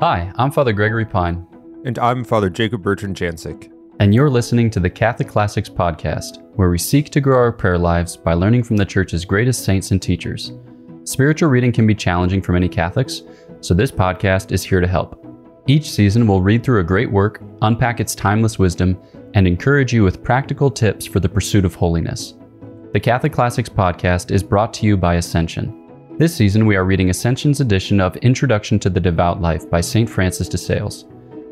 Hi, I'm Father Gregory Pine, And I'm Father Jacob Bertrand Janczyk. and you're listening to the Catholic Classics Podcast, where we seek to grow our prayer lives by learning from the Church's greatest saints and teachers. Spiritual reading can be challenging for many Catholics, so this podcast is here to help. Each season, we'll read through a great work, unpack its timeless wisdom, and encourage you with practical tips for the pursuit of holiness. The Catholic Classics Podcast is brought to you by Ascension. This season, we are reading Ascension's edition of Introduction to the Devout Life by St. Francis de Sales.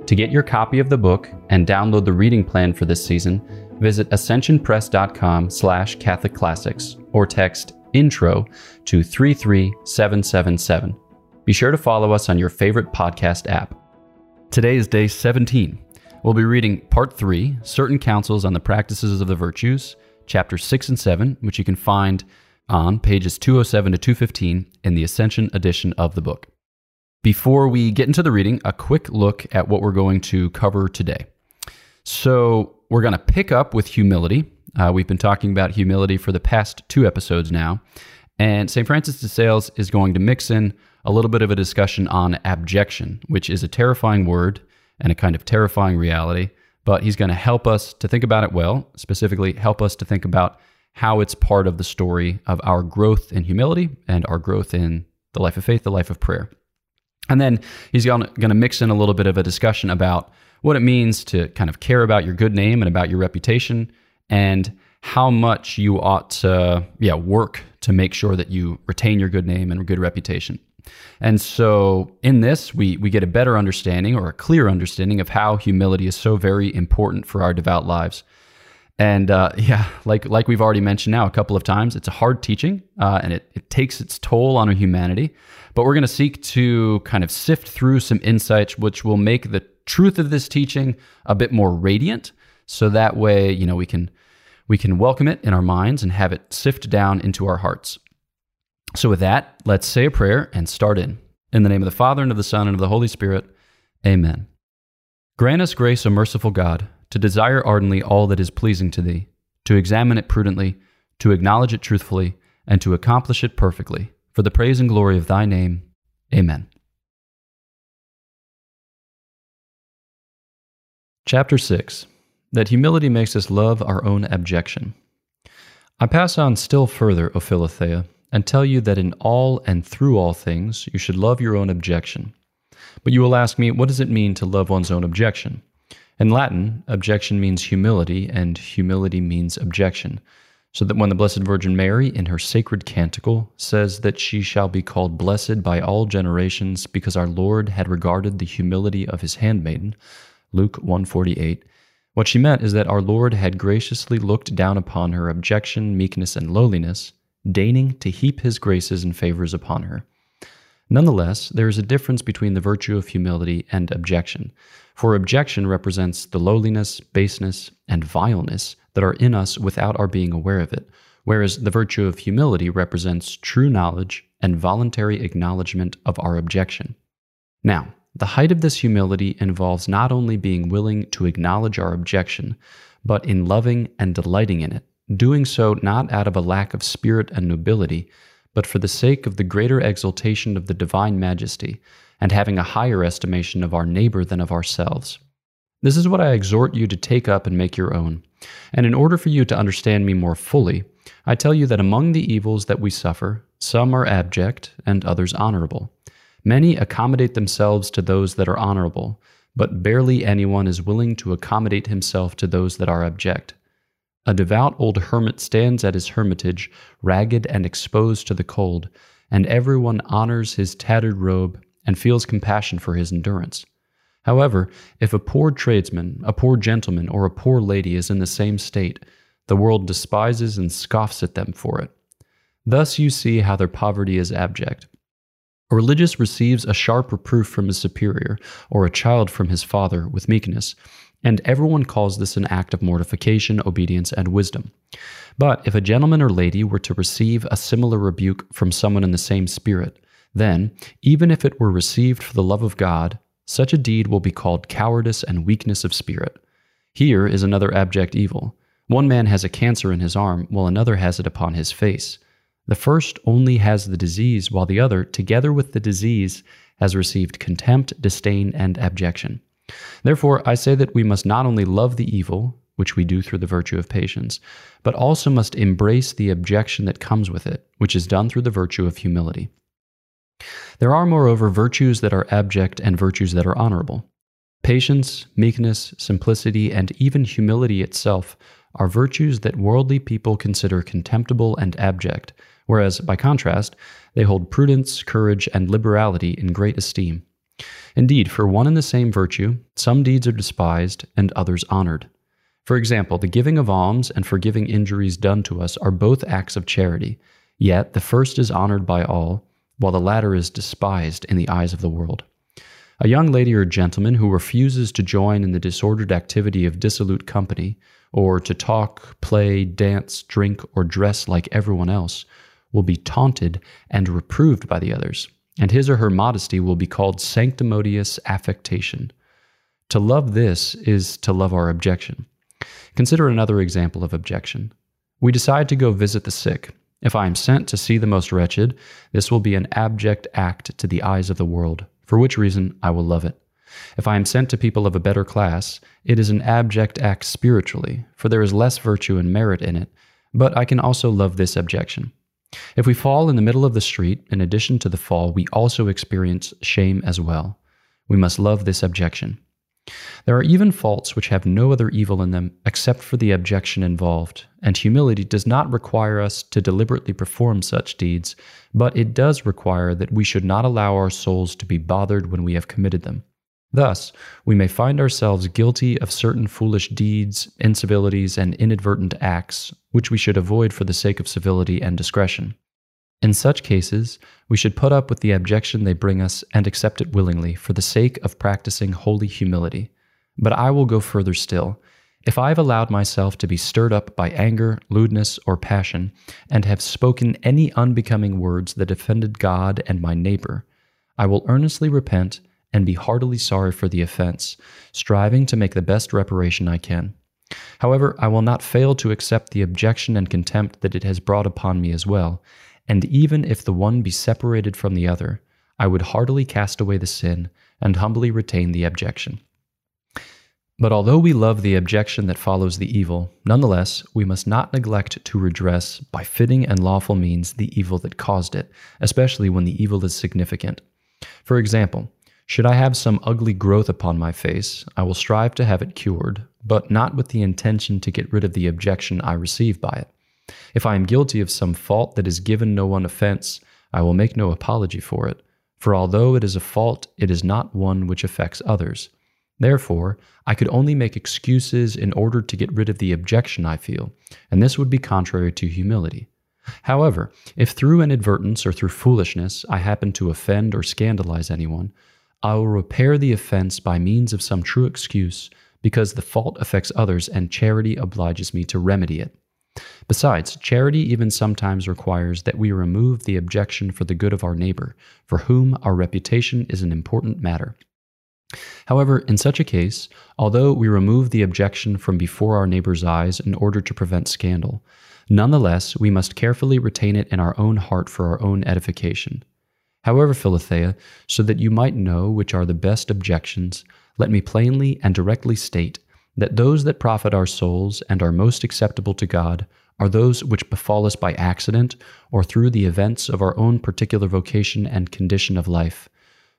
To get your copy of the book and download the reading plan for this season, visit ascensionpress.com slash Catholic Classics or text intro to 33777. Be sure to follow us on your favorite podcast app. Today is day 17. We'll be reading part 3, Certain Counsels on the Practices of the Virtues, chapters 6 and 7, which you can find on pages 207 to 215 in the Ascension edition of the book. Before we get into the reading, a quick look at what we're going to cover today. So, we're going to pick up with humility. Uh, we've been talking about humility for the past two episodes now. And St. Francis de Sales is going to mix in a little bit of a discussion on abjection, which is a terrifying word and a kind of terrifying reality. But he's going to help us to think about it well, specifically, help us to think about how it's part of the story of our growth in humility and our growth in the life of faith, the life of prayer. And then he's going to mix in a little bit of a discussion about what it means to kind of care about your good name and about your reputation and how much you ought to yeah, work to make sure that you retain your good name and good reputation. And so in this, we, we get a better understanding or a clear understanding of how humility is so very important for our devout lives. And uh, yeah, like like we've already mentioned now a couple of times, it's a hard teaching uh, and it, it takes its toll on our humanity. But we're going to seek to kind of sift through some insights which will make the truth of this teaching a bit more radiant. So that way, you know, we can we can welcome it in our minds and have it sift down into our hearts. So with that, let's say a prayer and start in. In the name of the Father and of the Son and of the Holy Spirit. Amen. Grant us grace, O merciful God to desire ardently all that is pleasing to thee, to examine it prudently, to acknowledge it truthfully, and to accomplish it perfectly, for the praise and glory of thy name. Amen. Chapter 6 That humility makes us love our own abjection. I pass on still further, O Philothea, and tell you that in all and through all things you should love your own abjection. But you will ask me, what does it mean to love one's own abjection? In Latin, abjection means humility, and humility means abjection. So that when the Blessed Virgin Mary, in her sacred canticle, says that she shall be called blessed by all generations because our Lord had regarded the humility of his handmaiden, Luke 148, what she meant is that our Lord had graciously looked down upon her abjection, meekness, and lowliness, deigning to heap his graces and favors upon her. Nonetheless, there is a difference between the virtue of humility and abjection, for abjection represents the lowliness, baseness, and vileness that are in us without our being aware of it, whereas the virtue of humility represents true knowledge and voluntary acknowledgement of our abjection. Now, the height of this humility involves not only being willing to acknowledge our abjection, but in loving and delighting in it, doing so not out of a lack of spirit and nobility, but for the sake of the greater exaltation of the divine majesty, and having a higher estimation of our neighbor than of ourselves. This is what I exhort you to take up and make your own. And in order for you to understand me more fully, I tell you that among the evils that we suffer, some are abject and others honorable. Many accommodate themselves to those that are honorable, but barely anyone is willing to accommodate himself to those that are abject. A devout old hermit stands at his hermitage, ragged and exposed to the cold, and everyone honors his tattered robe and feels compassion for his endurance. However, if a poor tradesman, a poor gentleman, or a poor lady is in the same state, the world despises and scoffs at them for it. Thus you see how their poverty is abject. A religious receives a sharp reproof from his superior, or a child from his father, with meekness, and everyone calls this an act of mortification, obedience, and wisdom. But if a gentleman or lady were to receive a similar rebuke from someone in the same spirit, then, even if it were received for the love of God, such a deed will be called cowardice and weakness of spirit. Here is another abject evil. One man has a cancer in his arm, while another has it upon his face. The first only has the disease, while the other, together with the disease, has received contempt, disdain, and abjection. Therefore, I say that we must not only love the evil, which we do through the virtue of patience, but also must embrace the abjection that comes with it, which is done through the virtue of humility. There are, moreover, virtues that are abject and virtues that are honorable. Patience, meekness, simplicity, and even humility itself are virtues that worldly people consider contemptible and abject, whereas, by contrast, they hold prudence, courage, and liberality in great esteem. Indeed, for one and the same virtue, some deeds are despised and others honored. For example, the giving of alms and forgiving injuries done to us are both acts of charity, yet the first is honored by all, while the latter is despised in the eyes of the world. A young lady or gentleman who refuses to join in the disordered activity of dissolute company, or to talk, play, dance, drink, or dress like everyone else, will be taunted and reproved by the others, and his or her modesty will be called sanctimonious affectation. To love this is to love our abjection. Consider another example of abjection. We decide to go visit the sick. If I am sent to see the most wretched, this will be an abject act to the eyes of the world, for which reason I will love it. If I am sent to people of a better class, it is an abject act spiritually, for there is less virtue and merit in it, but I can also love this abjection. If we fall in the middle of the street, in addition to the fall, we also experience shame as well. We must love this abjection. There are even faults which have no other evil in them except for the abjection involved, and humility does not require us to deliberately perform such deeds, but it does require that we should not allow our souls to be bothered when we have committed them. Thus, we may find ourselves guilty of certain foolish deeds, incivilities, and inadvertent acts, which we should avoid for the sake of civility and discretion. In such cases, we should put up with the abjection they bring us and accept it willingly for the sake of practicing holy humility. But I will go further still. If I have allowed myself to be stirred up by anger, lewdness, or passion, and have spoken any unbecoming words that offended God and my neighbor, I will earnestly repent and be heartily sorry for the offense, striving to make the best reparation I can. However, I will not fail to accept the abjection and contempt that it has brought upon me as well, and even if the one be separated from the other, I would heartily cast away the sin and humbly retain the abjection. But although we love the abjection that follows the evil, nonetheless, we must not neglect to redress by fitting and lawful means the evil that caused it, especially when the evil is significant. For example, should I have some ugly growth upon my face, I will strive to have it cured, but not with the intention to get rid of the abjection I receive by it. If I am guilty of some fault that has given no one offense, I will make no apology for it, for although it is a fault, it is not one which affects others. Therefore, I could only make excuses in order to get rid of the abjection I feel, and this would be contrary to humility. However, if through inadvertence or through foolishness I happen to offend or scandalize anyone, I will repair the offense by means of some true excuse, because the fault affects others and charity obliges me to remedy it. Besides, charity even sometimes requires that we remove the abjection for the good of our neighbor, for whom our reputation is an important matter. However, in such a case, although we remove the abjection from before our neighbor's eyes in order to prevent scandal, nonetheless we must carefully retain it in our own heart for our own edification. However, Philothea, so that you might know which are the best abjections, let me plainly and directly state that those that profit our souls and are most acceptable to God are those which befall us by accident or through the events of our own particular vocation and condition of life.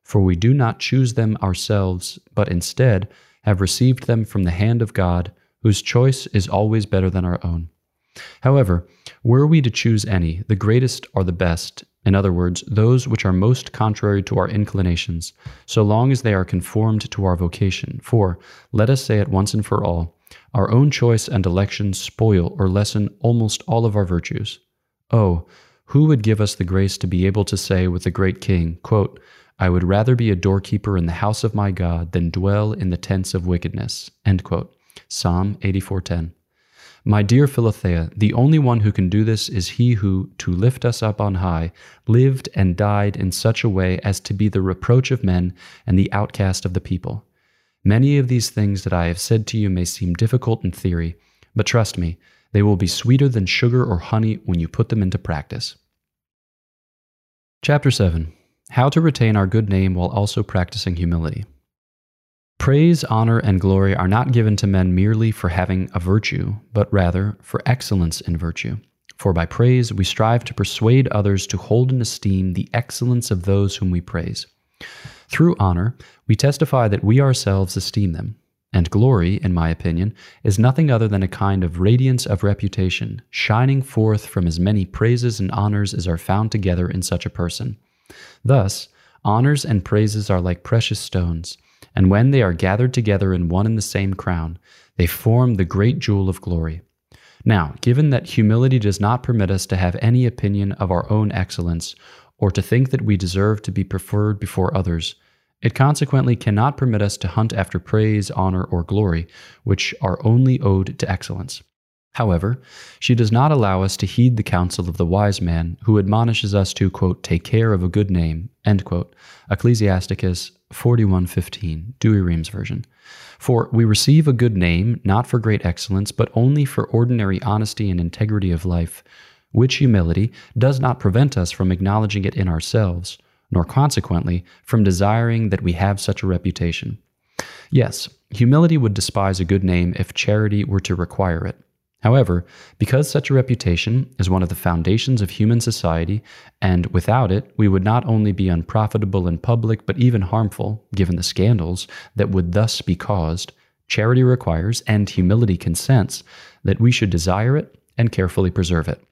For we do not choose them ourselves, but instead have received them from the hand of God, whose choice is always better than our own. However, were we to choose any, the greatest are the best, in other words, those which are most contrary to our inclinations, so long as they are conformed to our vocation. For, let us say it once and for all, our own choice and election spoil or lessen almost all of our virtues. Oh, who would give us the grace to be able to say with the great king, quote, I would rather be a doorkeeper in the house of my God than dwell in the tents of wickedness. End quote. Psalm 84:10. My dear Philothea, the only one who can do this is he who, to lift us up on high, lived and died in such a way as to be the reproach of men and the outcast of the people. Many of these things that I have said to you may seem difficult in theory, but trust me, they will be sweeter than sugar or honey when you put them into practice. Chapter 7 How to retain our good name while also practicing humility. Praise, honor, and glory are not given to men merely for having a virtue, but rather for excellence in virtue. For by praise we strive to persuade others to hold in esteem the excellence of those whom we praise. Through honor, we testify that we ourselves esteem them. And glory, in my opinion, is nothing other than a kind of radiance of reputation, shining forth from as many praises and honors as are found together in such a person. Thus, honors and praises are like precious stones, and when they are gathered together in one and the same crown, they form the great jewel of glory. Now, given that humility does not permit us to have any opinion of our own excellence, or to think that we deserve to be preferred before others, it consequently cannot permit us to hunt after praise, honor, or glory, which are only owed to excellence. However, she does not allow us to heed the counsel of the wise man who admonishes us to, quote, take care of a good name, end quote, Ecclesiasticus 41.15, Douay-Rheims version. For we receive a good name not for great excellence, but only for ordinary honesty and integrity of life, which humility does not prevent us from acknowledging it in ourselves, nor consequently from desiring that we have such a reputation. Yes, humility would despise a good name if charity were to require it. However, because such a reputation is one of the foundations of human society, and without it we would not only be unprofitable in public, but even harmful, given the scandals that would thus be caused, charity requires, and humility consents, that we should desire it and carefully preserve it.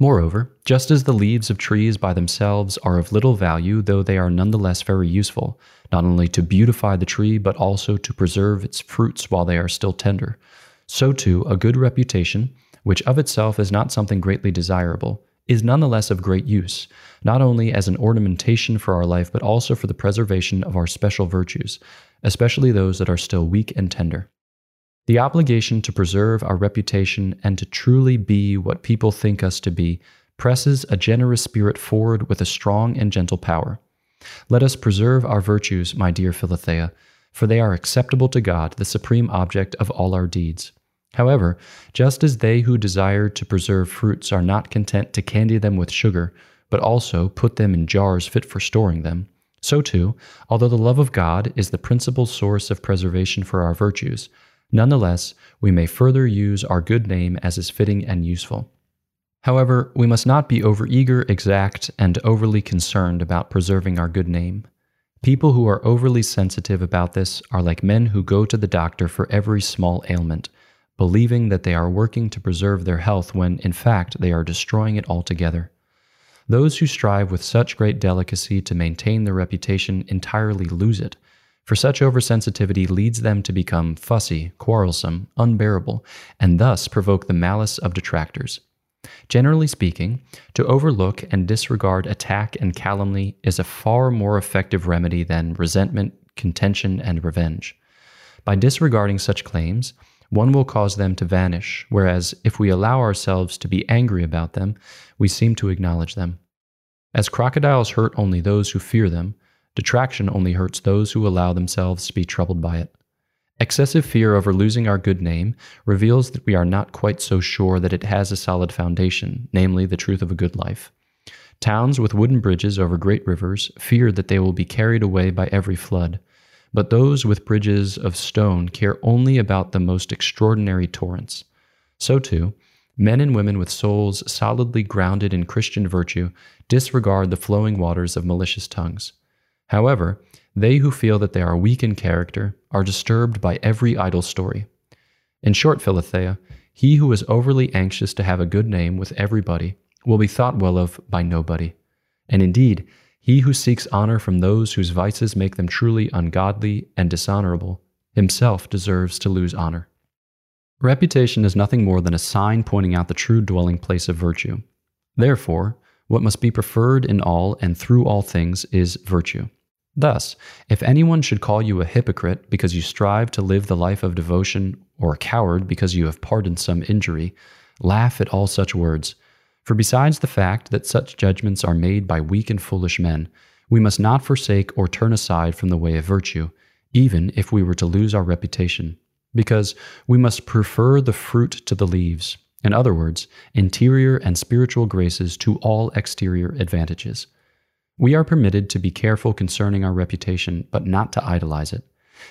Moreover, just as the leaves of trees by themselves are of little value, though they are nonetheless very useful, not only to beautify the tree, but also to preserve its fruits while they are still tender, so too a good reputation, which of itself is not something greatly desirable, is nonetheless of great use, not only as an ornamentation for our life, but also for the preservation of our special virtues, especially those that are still weak and tender. The obligation to preserve our reputation and to truly be what people think us to be presses a generous spirit forward with a strong and gentle power. Let us preserve our virtues, my dear Philothea, for they are acceptable to God, the supreme object of all our deeds. However, just as they who desire to preserve fruits are not content to candy them with sugar, but also put them in jars fit for storing them, so too, although the love of God is the principal source of preservation for our virtues, nonetheless we may further use our good name as is fitting and useful. However, we must not be overeager, exact, and overly concerned about preserving our good name. People who are overly sensitive about this are like men who go to the doctor for every small ailment believing that they are working to preserve their health when, in fact, they are destroying it altogether. Those who strive with such great delicacy to maintain their reputation entirely lose it, for such oversensitivity leads them to become fussy, quarrelsome, unbearable, and thus provoke the malice of detractors. Generally speaking, to overlook and disregard attack and calumny is a far more effective remedy than resentment, contention, and revenge. By disregarding such claims, one will cause them to vanish, whereas if we allow ourselves to be angry about them, we seem to acknowledge them. As crocodiles hurt only those who fear them, detraction only hurts those who allow themselves to be troubled by it. Excessive fear over losing our good name reveals that we are not quite so sure that it has a solid foundation, namely the truth of a good life. Towns with wooden bridges over great rivers fear that they will be carried away by every flood, but those with bridges of stone care only about the most extraordinary torrents. So, too, men and women with souls solidly grounded in Christian virtue disregard the flowing waters of malicious tongues. However, they who feel that they are weak in character are disturbed by every idle story. In short, Philothea, he who is overly anxious to have a good name with everybody will be thought well of by nobody. And indeed, he who seeks honor from those whose vices make them truly ungodly and dishonorable himself deserves to lose honor. Reputation is nothing more than a sign pointing out the true dwelling place of virtue. Therefore, what must be preferred in all and through all things is virtue. Thus, if anyone should call you a hypocrite because you strive to live the life of devotion, or a coward because you have pardoned some injury, laugh at all such words, for besides the fact that such judgments are made by weak and foolish men, we must not forsake or turn aside from the way of virtue, even if we were to lose our reputation, because we must prefer the fruit to the leaves, in other words, interior and spiritual graces to all exterior advantages. We are permitted to be careful concerning our reputation, but not to idolize it.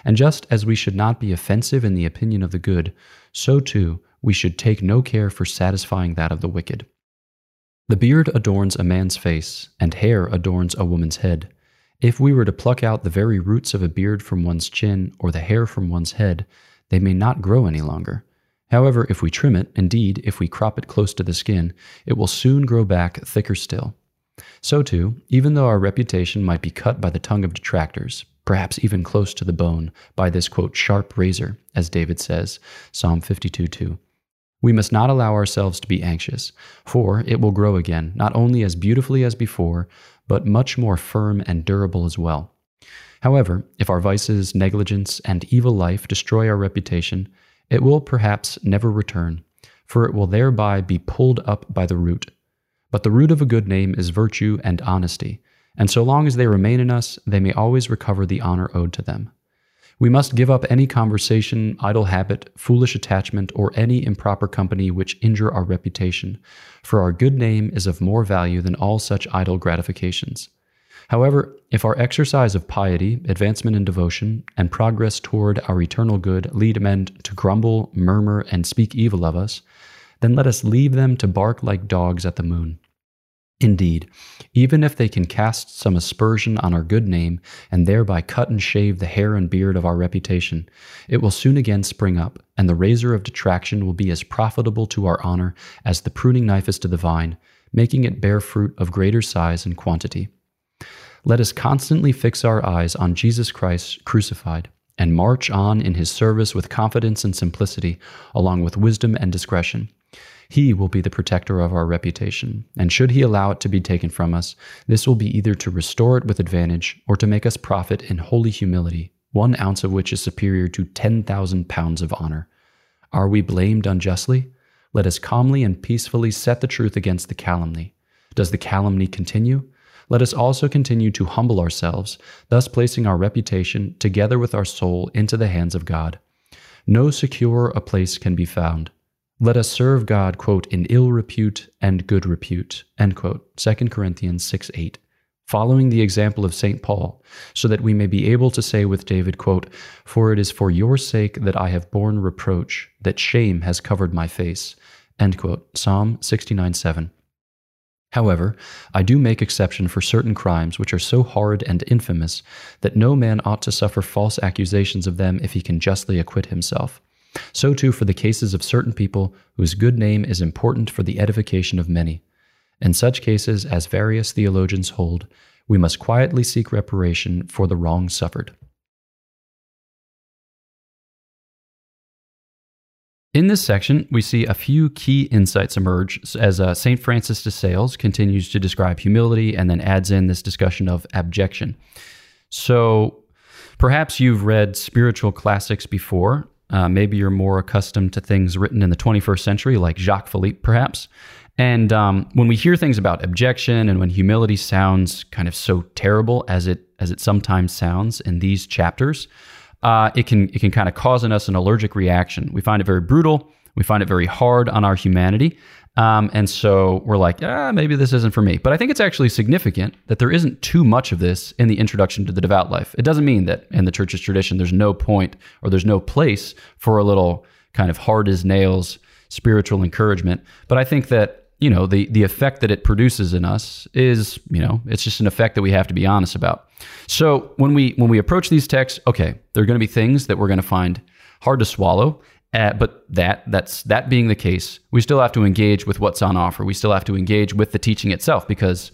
And just as we should not be offensive in the opinion of the good, so too we should take no care for satisfying that of the wicked. The beard adorns a man's face, and hair adorns a woman's head. If we were to pluck out the very roots of a beard from one's chin or the hair from one's head, they may not grow any longer. However, if we trim it, indeed, if we crop it close to the skin, it will soon grow back thicker still. So, too, even though our reputation might be cut by the tongue of detractors, perhaps even close to the bone, by this quote, sharp razor, as David says, Psalm 52 2. We must not allow ourselves to be anxious, for it will grow again, not only as beautifully as before, but much more firm and durable as well. However, if our vices, negligence, and evil life destroy our reputation, it will perhaps never return, for it will thereby be pulled up by the root. But the root of a good name is virtue and honesty, and so long as they remain in us, they may always recover the honor owed to them. We must give up any conversation, idle habit, foolish attachment, or any improper company which injure our reputation, for our good name is of more value than all such idle gratifications. However, if our exercise of piety, advancement in devotion, and progress toward our eternal good lead men to grumble, murmur, and speak evil of us, then let us leave them to bark like dogs at the moon. Indeed, even if they can cast some aspersion on our good name and thereby cut and shave the hair and beard of our reputation, it will soon again spring up, and the razor of detraction will be as profitable to our honor as the pruning knife is to the vine, making it bear fruit of greater size and quantity. Let us constantly fix our eyes on Jesus Christ crucified and march on in his service with confidence and simplicity, along with wisdom and discretion he will be the protector of our reputation, and should he allow it to be taken from us, this will be either to restore it with advantage or to make us profit in holy humility, one ounce of which is superior to 10,000 pounds of honor. Are we blamed unjustly? Let us calmly and peacefully set the truth against the calumny. Does the calumny continue? Let us also continue to humble ourselves, thus placing our reputation together with our soul into the hands of God. No secure a place can be found let us serve God, quote, in ill repute and good repute, end quote, 2 Corinthians 6 8, following the example of St. Paul, so that we may be able to say with David, quote, For it is for your sake that I have borne reproach, that shame has covered my face, end quote, Psalm 69 7. However, I do make exception for certain crimes which are so horrid and infamous that no man ought to suffer false accusations of them if he can justly acquit himself. So too for the cases of certain people whose good name is important for the edification of many. In such cases, as various theologians hold, we must quietly seek reparation for the wrong suffered. In this section, we see a few key insights emerge as uh, St. Francis de Sales continues to describe humility and then adds in this discussion of abjection. So, perhaps you've read spiritual classics before, uh, maybe you're more accustomed to things written in the 21st century, like Jacques Philippe, perhaps. And um, when we hear things about abjection and when humility sounds kind of so terrible as it as it sometimes sounds in these chapters, uh, it can it can kind of cause in us an allergic reaction. We find it very brutal. We find it very hard on our humanity. Um, and so we're like, ah, maybe this isn't for me. But I think it's actually significant that there isn't too much of this in the introduction to the devout life. It doesn't mean that in the church's tradition, there's no point or there's no place for a little kind of hard as nails spiritual encouragement. But I think that you know the the effect that it produces in us is you know it's just an effect that we have to be honest about. So when we when we approach these texts, okay, there are going to be things that we're going to find hard to swallow, uh, but that that's that being the case, we still have to engage with what's on offer. We still have to engage with the teaching itself because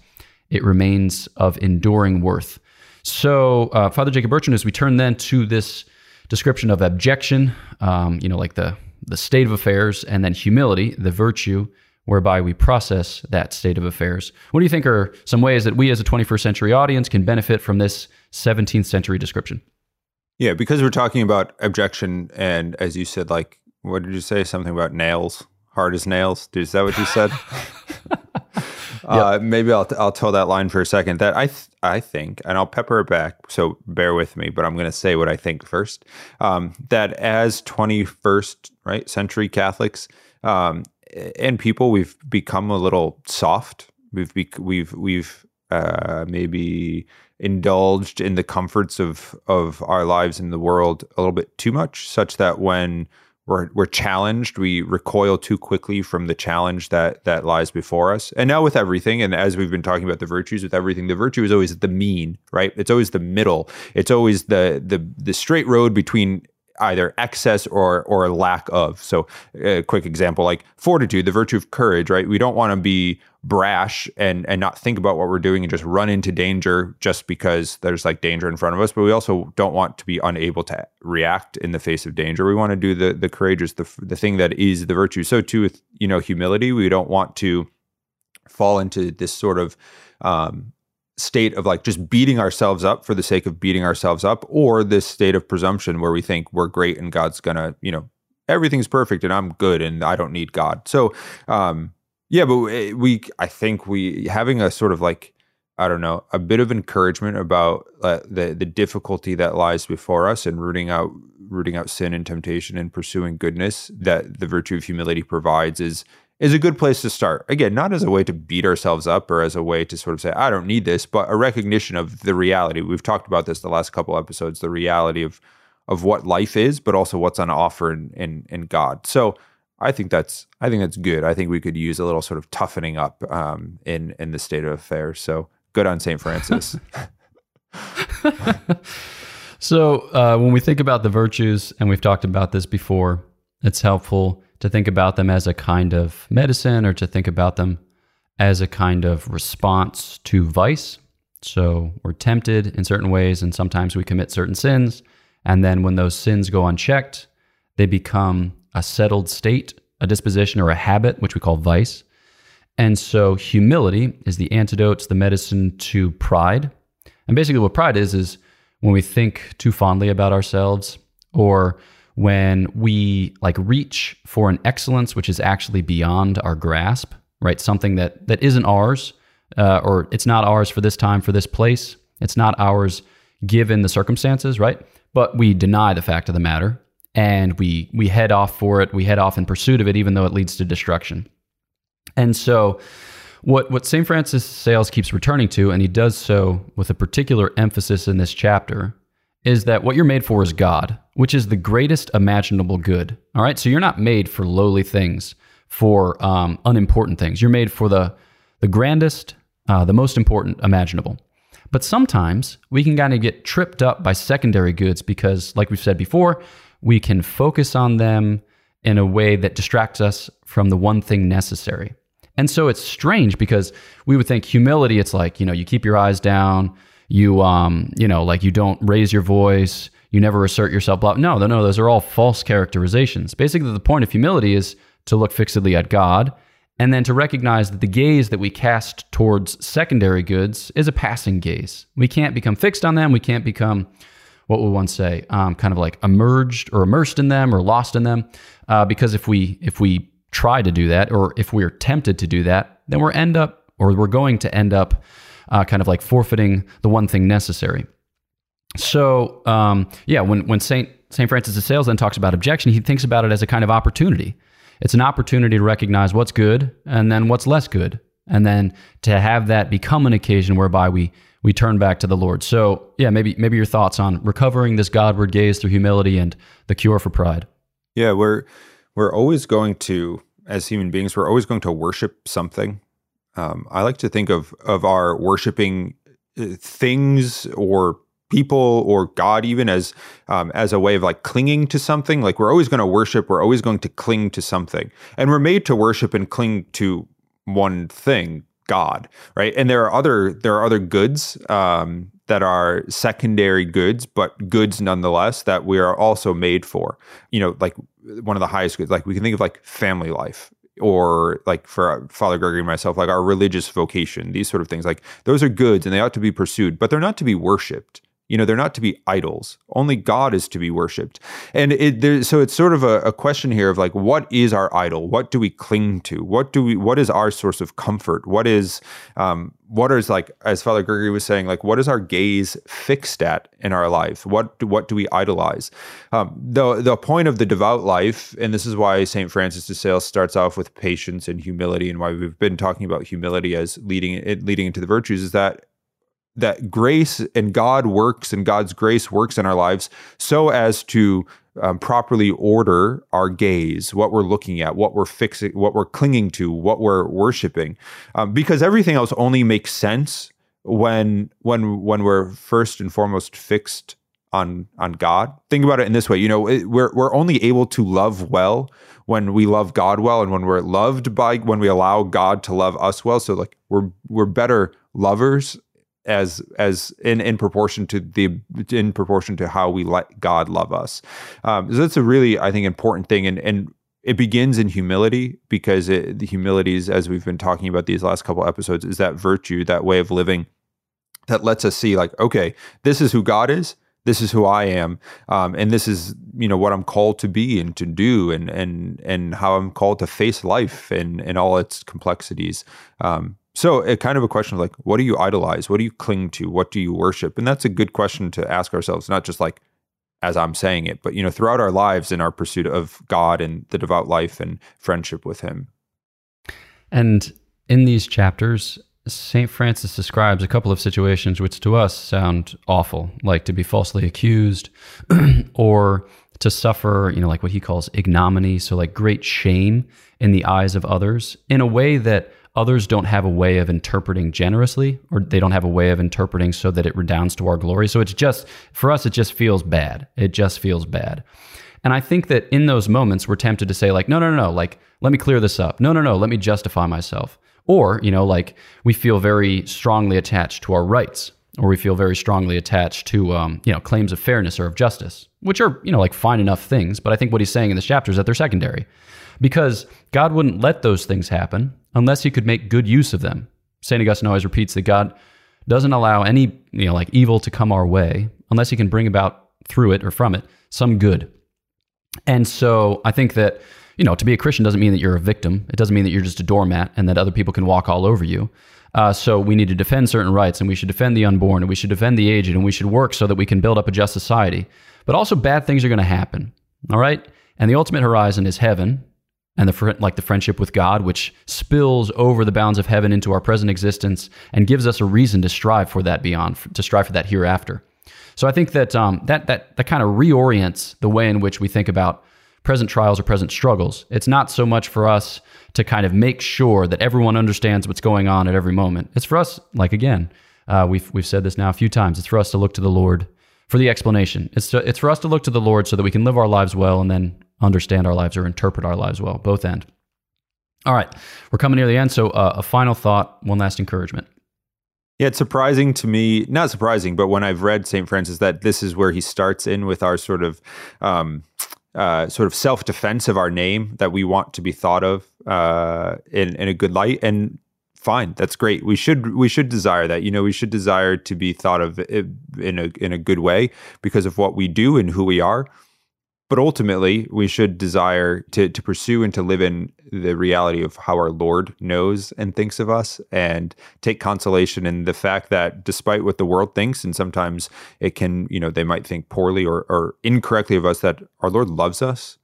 it remains of enduring worth. So, uh, Father Jacob Bertrand, as we turn then to this description of abjection, um, you know, like the the state of affairs, and then humility, the virtue whereby we process that state of affairs. What do you think are some ways that we as a 21st century audience can benefit from this 17th century description? Yeah, because we're talking about abjection, and as you said, like, what did you say? Something about nails, hard as nails. Is that what you said? uh, maybe I'll I'll tell that line for a second. That I th- I think, and I'll pepper it back. So bear with me, but I'm going to say what I think first. Um, that as 21st right century Catholics um, and people, we've become a little soft. We've be- we've we've uh, maybe indulged in the comforts of of our lives in the world a little bit too much, such that when we're we're challenged, we recoil too quickly from the challenge that that lies before us. And now with everything, and as we've been talking about the virtues with everything, the virtue is always the mean, right? It's always the middle. It's always the the the straight road between either excess or or lack of. So, a quick example like fortitude, the virtue of courage, right? We don't want to be brash and and not think about what we're doing and just run into danger just because there's like danger in front of us, but we also don't want to be unable to react in the face of danger. We want to do the the courageous the the thing that is the virtue. So too with, you know, humility, we don't want to fall into this sort of um, state of like just beating ourselves up for the sake of beating ourselves up or this state of presumption where we think we're great and God's gonna, you know, everything's perfect and I'm good and I don't need God. So, um, yeah, but we, I think we having a sort of like, I don't know, a bit of encouragement about uh, the the difficulty that lies before us and rooting out rooting out sin and temptation and pursuing goodness that the virtue of humility provides is is a good place to start. Again, not as a way to beat ourselves up or as a way to sort of say, I don't need this, but a recognition of the reality. We've talked about this the last couple episodes, the reality of of what life is, but also what's on offer in, in, in God. So I think that's I think that's good. I think we could use a little sort of toughening up um, in in the state of affairs. So good on Saint Francis. so uh, when we think about the virtues, and we've talked about this before, it's helpful to think about them as a kind of medicine or to think about them as a kind of response to vice. So we're tempted in certain ways, and sometimes we commit certain sins. And then when those sins go unchecked, they become a settled state, a disposition, or a habit, which we call vice. And so humility is the antidote, the medicine to pride. And basically, what pride is, is when we think too fondly about ourselves or when we like reach for an excellence which is actually beyond our grasp, right? Something that that isn't ours, uh, or it's not ours for this time, for this place. It's not ours given the circumstances, right? But we deny the fact of the matter, and we we head off for it. We head off in pursuit of it, even though it leads to destruction. And so, what what Saint Francis Sales keeps returning to, and he does so with a particular emphasis in this chapter, is that what you're made for is God, which is the greatest imaginable good. All right. So you're not made for lowly things, for um, unimportant things. You're made for the, the grandest, uh, the most important imaginable. But sometimes we can kind of get tripped up by secondary goods because, like we've said before, we can focus on them in a way that distracts us from the one thing necessary. And so it's strange because we would think humility, it's like, you know, you keep your eyes down, you um you know like you don't raise your voice you never assert yourself blah no no no those are all false characterizations. Basically the point of humility is to look fixedly at god and then to recognize that the gaze that we cast towards secondary goods is a passing gaze. We can't become fixed on them. We can't become what would one say um, kind of like emerged or immersed in them or lost in them. Uh, because if we if we try to do that or if we're tempted to do that then we're end up or we're going to end up uh, kind of like forfeiting the one thing necessary. So um, yeah, when when Saint Saint Francis de Sales then talks about abjection, he thinks about it as a kind of opportunity. It's an opportunity to recognize what's good and then what's less good, and then to have that become an occasion whereby we we turn back to the Lord. So yeah, maybe maybe your thoughts on recovering this Godward gaze through humility and the cure for pride. Yeah, we're we're always going to as human beings, we're always going to worship something um, I like to think of of our worshiping uh, things or people or God even as um, as a way of like clinging to something. Like we're always going to worship, we're always going to cling to something, and we're made to worship and cling to one thing, God, right? And there are other there are other goods um, that are secondary goods, but goods nonetheless that we are also made for. You know, like one of the highest goods. Like we can think of like family life or like for uh, Father Gregory and myself, like our religious vocation, these sort of things, like those are goods and they ought to be pursued, but they're not to be worshipped. You know, they're not to be idols. Only God is to be worshipped. And it there, so it's sort of a, a question here of like, what is our idol? What do we cling to? What do we? What is our source of comfort? What is, um, what is like, as Father Gregory was saying, like, what is our gaze fixed at in our life? What do, what do we idolize? Um, the the point of the devout life, and this is why Saint Francis de Sales starts off with patience and humility, and why we've been talking about humility as leading leading into the virtues, is that that grace and God works and God's grace works in our lives so as to um, properly order our gaze, what we're looking at, what we're fixing, what we're clinging to, what we're worshiping, um, because everything else only makes sense when when when we're first and foremost fixed on on God. Think about it in this way, you know, it, we're we're only able to love well when we love God well and when we're loved by when we allow God to love us well. So like we're we're better lovers as as in in proportion to the in proportion to how we let God love us. Um, so that's a really I think important thing, and and it begins in humility because it, the humility is as we've been talking about these last couple episodes is that virtue, that way of living that lets us see like okay, this is who God is. This is who I am, um, and this is you know what I'm called to be and to do, and and and how I'm called to face life and and all its complexities. Um, so, it kind of a question of like, what do you idolize? What do you cling to? What do you worship? And that's a good question to ask ourselves, not just like as I'm saying it, but you know, throughout our lives in our pursuit of God and the devout life and friendship with Him. And in these chapters, St. Francis describes a couple of situations which to us sound awful, like to be falsely accused or to suffer, you know, like what he calls ignominy, so like great shame in the eyes of others in a way that others don't have a way of interpreting generously or they don't have a way of interpreting so that it redounds to our glory. So it's just for us it just feels bad. It just feels bad. And i think that in those moments we're tempted to say like no no no no like let me clear this up. No no no let me justify myself. Or you know like we feel very strongly attached to our rights or we feel very strongly attached to um, you know claims of fairness or of justice which are you know like fine enough things. But i think what he's saying in this chapter is that they're secondary because god wouldn't let those things happen unless he could make good use of them. St. Augustine always repeats that God doesn't allow any, you know, like evil to come our way unless he can bring about through it or from it some good. And so I think that, you know, to be a Christian doesn't mean that you're a victim. It doesn't mean that you're just a doormat and that other people can walk all over you. Uh, so we need to defend certain rights and we should defend the unborn and we should defend the aged and we should work so that we can build up a just society. But also, bad things are going to happen. All right? And the ultimate horizon is heaven and the like the friendship with God, which spills over the bounds of heaven into our present existence and gives us a reason to strive for that beyond, to strive for that hereafter. So I think that um, that that that kind of reorients the way in which we think about present trials or present struggles. It's not so much for us to kind of make sure that everyone understands what's going on at every moment. It's for us, like again, uh, we've we've said this now a few times. It's for us to look to the Lord for the explanation. It's to, it's for us to look to the Lord so that we can live our lives well and then understand our lives or interpret our lives well, both end. All right, we're coming near the end. So, uh, a final thought, one last encouragement. Yeah, it's surprising to me, not surprising, but when I've read St. Francis, that this is where he starts in with our sort of. Um, uh, sort of self defense of our name that we want to be thought of uh, in in a good light, and fine, that's great. We should we should desire that. You know, we should desire to be thought of in a in a good way because of what we do and who we are. But ultimately, we should desire to, to pursue and to live in the reality of how our Lord knows and thinks of us and take consolation in the fact that despite what the world thinks, and sometimes it can, you know, they might think poorly or, or incorrectly of us, that our Lord loves us.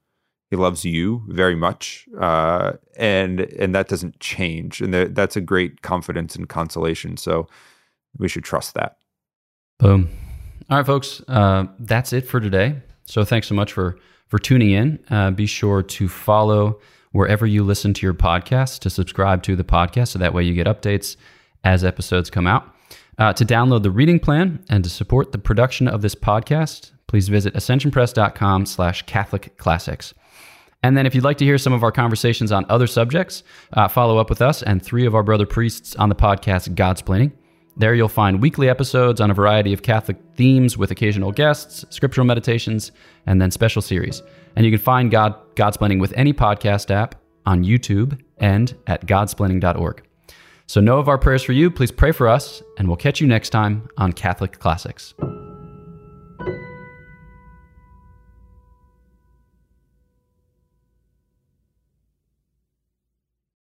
He loves you very much. Uh, and and that doesn't change. And that's a great confidence and consolation. So we should trust that. Boom. All right, folks. Uh, that's it for today. So thanks so much for for tuning in. Uh, be sure to follow wherever you listen to your podcast to subscribe to the podcast, so that way you get updates as episodes come out. Uh, to download the reading plan and to support the production of this podcast, please visit ascensionpress.com slash Catholic Classics. And then if you'd like to hear some of our conversations on other subjects, uh, follow up with us and three of our brother priests on the podcast Godsplaining. There you'll find weekly episodes on a variety of Catholic themes with occasional guests, scriptural meditations, and then special series. And you can find God Godsplaining with any podcast app on YouTube and at godsplaining.org. So know of our prayers for you. Please pray for us, and we'll catch you next time on Catholic Classics.